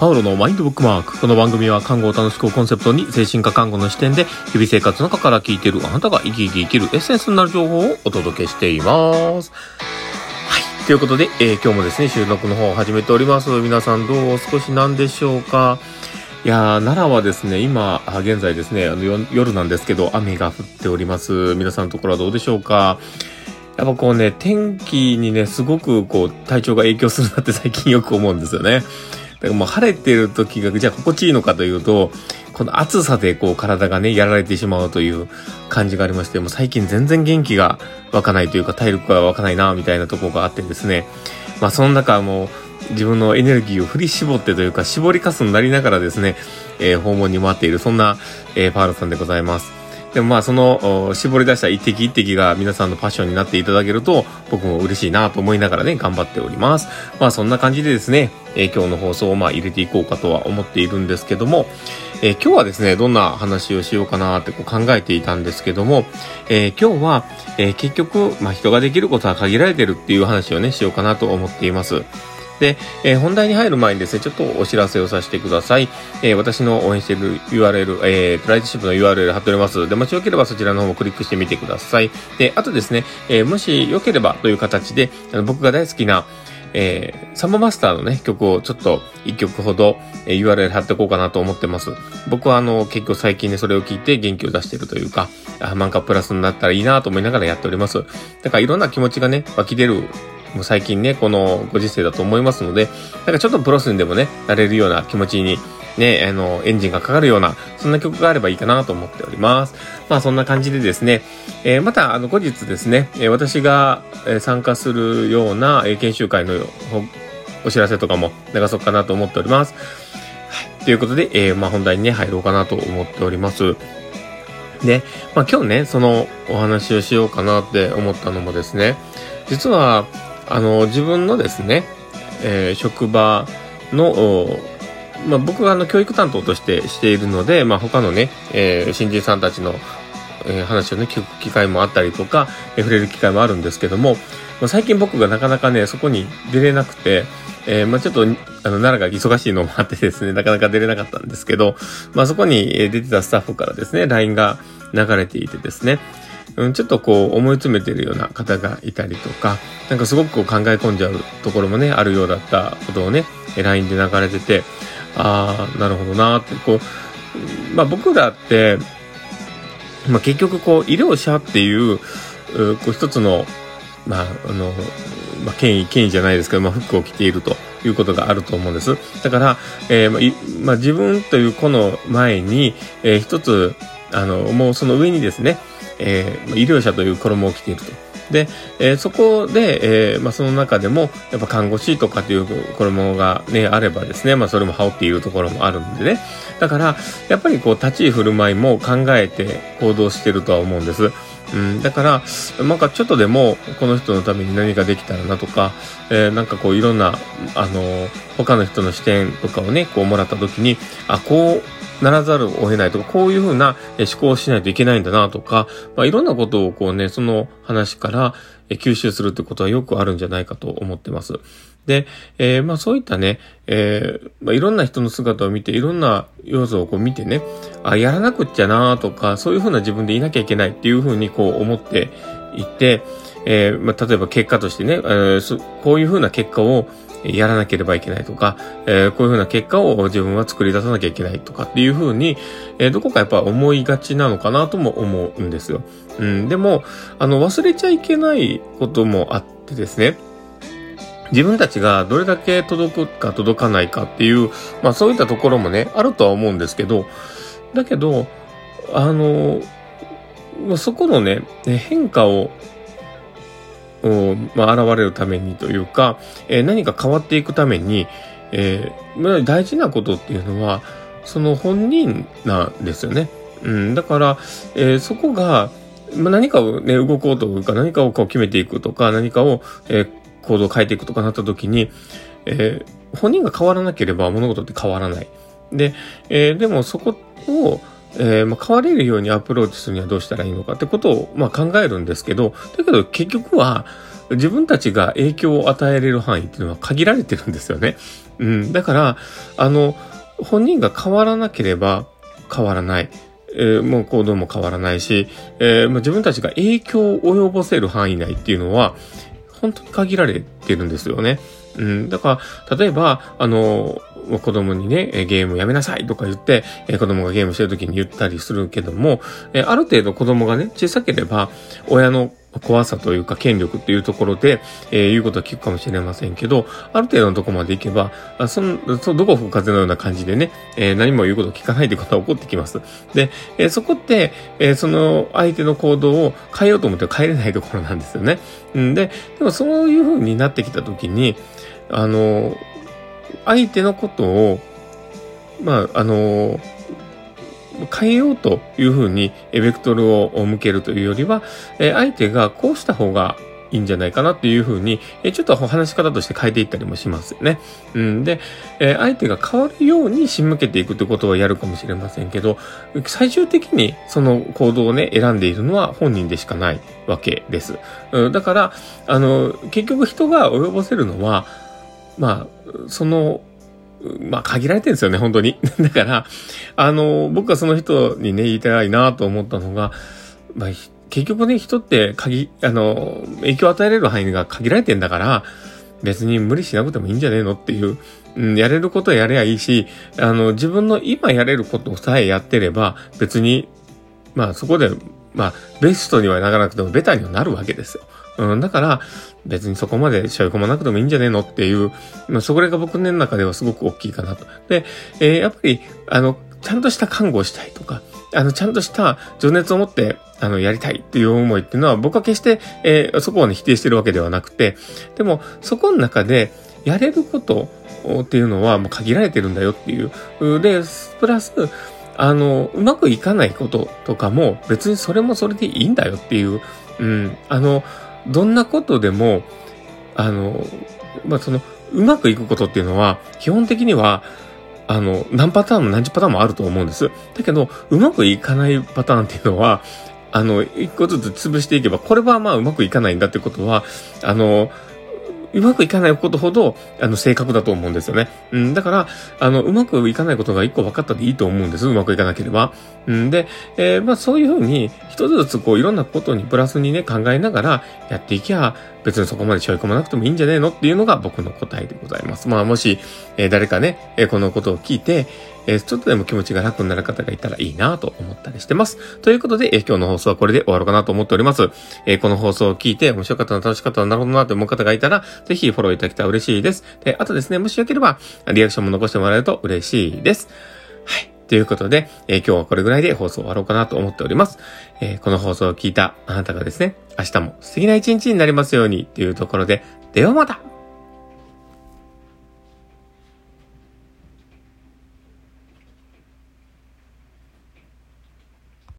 パウロのマインドブックマーク。この番組は看護を楽しくコンセプトに精神科看護の視点で日々生活の中から聞いているあなたが生き生き生きるエッセンスになる情報をお届けしています。はい。ということで、えー、今日もですね、収録の方を始めております。皆さんどうお過ごしなんでしょうかいやー、奈良はですね、今、現在ですね、あの夜なんですけど、雨が降っております。皆さんのところはどうでしょうかやっぱこうね、天気にね、すごくこう、体調が影響するなって最近よく思うんですよね。だからもう晴れてる時が、じゃあ心地いいのかというと、この暑さでこう体がね、やられてしまうという感じがありまして、もう最近全然元気が湧かないというか、体力が湧かないな、みたいなとこがあってですね。まあその中もう、自分のエネルギーを振り絞ってというか、絞りかすになりながらですね、えー、訪問に回っている、そんな、えー、パールさんでございます。でもまあその絞り出した一滴一滴が皆さんのパッションになっていただけると僕も嬉しいなと思いながらね頑張っております。まあそんな感じでですね、えー、今日の放送をまあ入れていこうかとは思っているんですけども、えー、今日はですね、どんな話をしようかなってこう考えていたんですけども、えー、今日は、え結局、まあ人ができることは限られてるっていう話をね、しようかなと思っています。で、えー、本題に入る前にですね、ちょっとお知らせをさせてください。えー、私の応援している URL、えー、ライトシップの URL 貼っております。で、もしよければそちらの方もクリックしてみてください。で、あとですね、えー、もしよければという形で、あの僕が大好きな、えー、サンボマスターのね、曲をちょっと一曲ほど、えー、URL 貼っておこうかなと思ってます。僕はあの、結構最近ね、それを聞いて元気を出してるというか、あ、マンカプラスになったらいいなと思いながらやっております。だからいろんな気持ちがね、湧き出るもう最近ね、このご時世だと思いますので、なんかちょっとプロスにでもね、なれるような気持ちに、ね、あの、エンジンがかかるような、そんな曲があればいいかなと思っております。まあそんな感じでですね、えー、また、あの、後日ですね、え、私が、参加するような、研修会のお知らせとかも流そうかなと思っております。はい。ということで、えー、まあ本題にね、入ろうかなと思っております。で、まあ今日ね、そのお話をしようかなって思ったのもですね、実は、あの、自分のですね、えー、職場の、まあ、僕があの教育担当としてしているので、まあ、他のね、えー、新人さんたちの、えー、話をね、聞く機会もあったりとか、えー、触れる機会もあるんですけども、まあ、最近僕がなかなかね、そこに出れなくて、えー、まあちょっと、あの、奈良が忙しいのもあってですね、なかなか出れなかったんですけど、まあそこに出てたスタッフからですね、LINE が流れていてですね、うん、ちょっとこう思い詰めてるような方がいたりとか、なんかすごくこう考え込んじゃうところもね、あるようだったことをね、LINE で流れてて、ああ、なるほどなって、こう、まあ僕らって、まあ結局こう医療者っていう、こう一つの、まああの、まあ権威、権威じゃないですけど、まあ服を着ているということがあると思うんです。だから、えー、まあ、まあ、自分という子の前に、えー、一つ、あの、もうその上にですね、えー、医療者という衣を着ていると。で、えー、そこで、えー、まあ、その中でも、やっぱ看護師とかっていう衣がね、あればですね、まあ、それも羽織っているところもあるんでね。だから、やっぱりこう、立ち居振る舞いも考えて行動してるとは思うんです。うん、だから、なんかちょっとでも、この人のために何かできたらなとか、えー、なんかこう、いろんな、あの、他の人の視点とかをね、こうもらった時に、あ、こう、ならざるを得ないとか、こういうふうな思考をしないといけないんだなとか、まあ、いろんなことをこうね、その話から吸収するってことはよくあるんじゃないかと思ってます。で、えー、まあそういったね、えー、まあ、いろんな人の姿を見て、いろんな要素をこう見てね、あ、やらなくっちゃなとか、そういうふうな自分でいなきゃいけないっていうふうにこう思っていて、えー、まあ、例えば結果としてね、えー、こういうふうな結果をやらなければいけないとか、えー、こういうふうな結果を自分は作り出さなきゃいけないとかっていうふうに、えー、どこかやっぱ思いがちなのかなとも思うんですよ。うん、でも、あの、忘れちゃいけないこともあってですね、自分たちがどれだけ届くか届かないかっていう、まあそういったところもね、あるとは思うんですけど、だけど、あの、そこのね、変化をまあ、現れるためにというか、えー、何か変わっていくために、えー、大事なことっていうのは、その本人なんですよね。うん、だから、えー、そこが、まあ、何かをね、動こうというか、何かをこう決めていくとか、何かを、えー、行動を変えていくとかなった時に、えー、本人が変わらなければ物事って変わらない。で、えー、でもそこを、えー、まあ、変われるようにアプローチするにはどうしたらいいのかってことを、まあ、考えるんですけど、だけど結局は自分たちが影響を与えれる範囲っていうのは限られてるんですよね。うん。だから、あの、本人が変わらなければ変わらない。えー、もう行動も変わらないし、えー、まあ、自分たちが影響を及ぼせる範囲内っていうのは、本当に限られてるんですよね。うん、だから、例えば、あの、子供にね、ゲームやめなさいとか言って、子供がゲームしてる時に言ったりするけども、ある程度子供がね、小さければ、親の怖さというか権力っていうところで、えー、言うことは聞くかもしれませんけど、ある程度のとこまで行けば、その、そどこ吹く風のような感じでね、えー、何も言うことを聞かないということは起こってきます。で、えー、そこって、えー、その相手の行動を変えようと思って変えれないところなんですよね。んで、でもそういう風になってきたときに、あの、相手のことを、まあ、あの、変えようというふうにベクトルを向けるというよりは、え相手がこうした方がいいんじゃないかなっていうふうに、ちょっと話し方として変えていったりもしますよね。うん、で、え相手が変わるように仕向けていくってことはやるかもしれませんけど、最終的にその行動をね、選んでいるのは本人でしかないわけです。うんだから、あの、結局人が及ぼせるのは、まあ、そのまあ、限られてるんですよね、本当に。だから、あの、僕はその人にね、言いたいなと思ったのが、まあ、結局ね、人って限、あの、影響を与えられる範囲が限られてんだから、別に無理しなくてもいいんじゃねえのっていう、うん、やれることやればいいし、あの、自分の今やれることさえやってれば、別に、まあそこで、まあ、ベストにはならなくてもベターにはなるわけですよ。うん、だから、別にそこまでしょい込まなくてもいいんじゃねえのっていう、まあ、それが僕の中ではすごく大きいかなと。で、えー、やっぱり、あの、ちゃんとした看護をしたいとか、あの、ちゃんとした情熱を持って、あの、やりたいっていう思いっていうのは、僕は決して、えー、そこをね、否定してるわけではなくて、でも、そこの中で、やれることっていうのは、もう限られてるんだよっていう。で、プラス、あの、うまくいかないこととかも、別にそれもそれでいいんだよっていう、うん、あの、どんなことでも、あの、まあ、その、うまくいくことっていうのは、基本的には、あの、何パターンも何十パターンもあると思うんです。だけど、うまくいかないパターンっていうのは、あの、一個ずつ潰していけば、これはまあうまくいかないんだってことは、あの、うまくいかないことほど、あの、正確だと思うんですよね。うん、だから、あの、うまくいかないことが一個分かったでいいと思うんです。うまくいかなければ。うん、で、えー、まあそういうふうに、一つずつこう、いろんなことにプラスにね、考えながらやっていきゃ、別にそこまで背負い込まなくてもいいんじゃねえのっていうのが僕の答えでございます。まあもし、えー、誰かね、えー、このことを聞いて、えー、ちょっとでも気持ちが楽になる方がいたらいいなと思ったりしてます。ということで、えー、今日の放送はこれで終わろうかなと思っております。えー、この放送を聞いて面白かったな、楽しかったな、なるほどなと思う方がいたら、ぜひフォローいただけたら嬉しいです。で、あとですね、もしよければ、リアクションも残してもらえると嬉しいです。はい。ということで、えー、今日はこれぐらいで放送終わろうかなと思っております。えー、この放送を聞いたあなたがですね、明日も素敵な一日になりますようにというところで、ではまた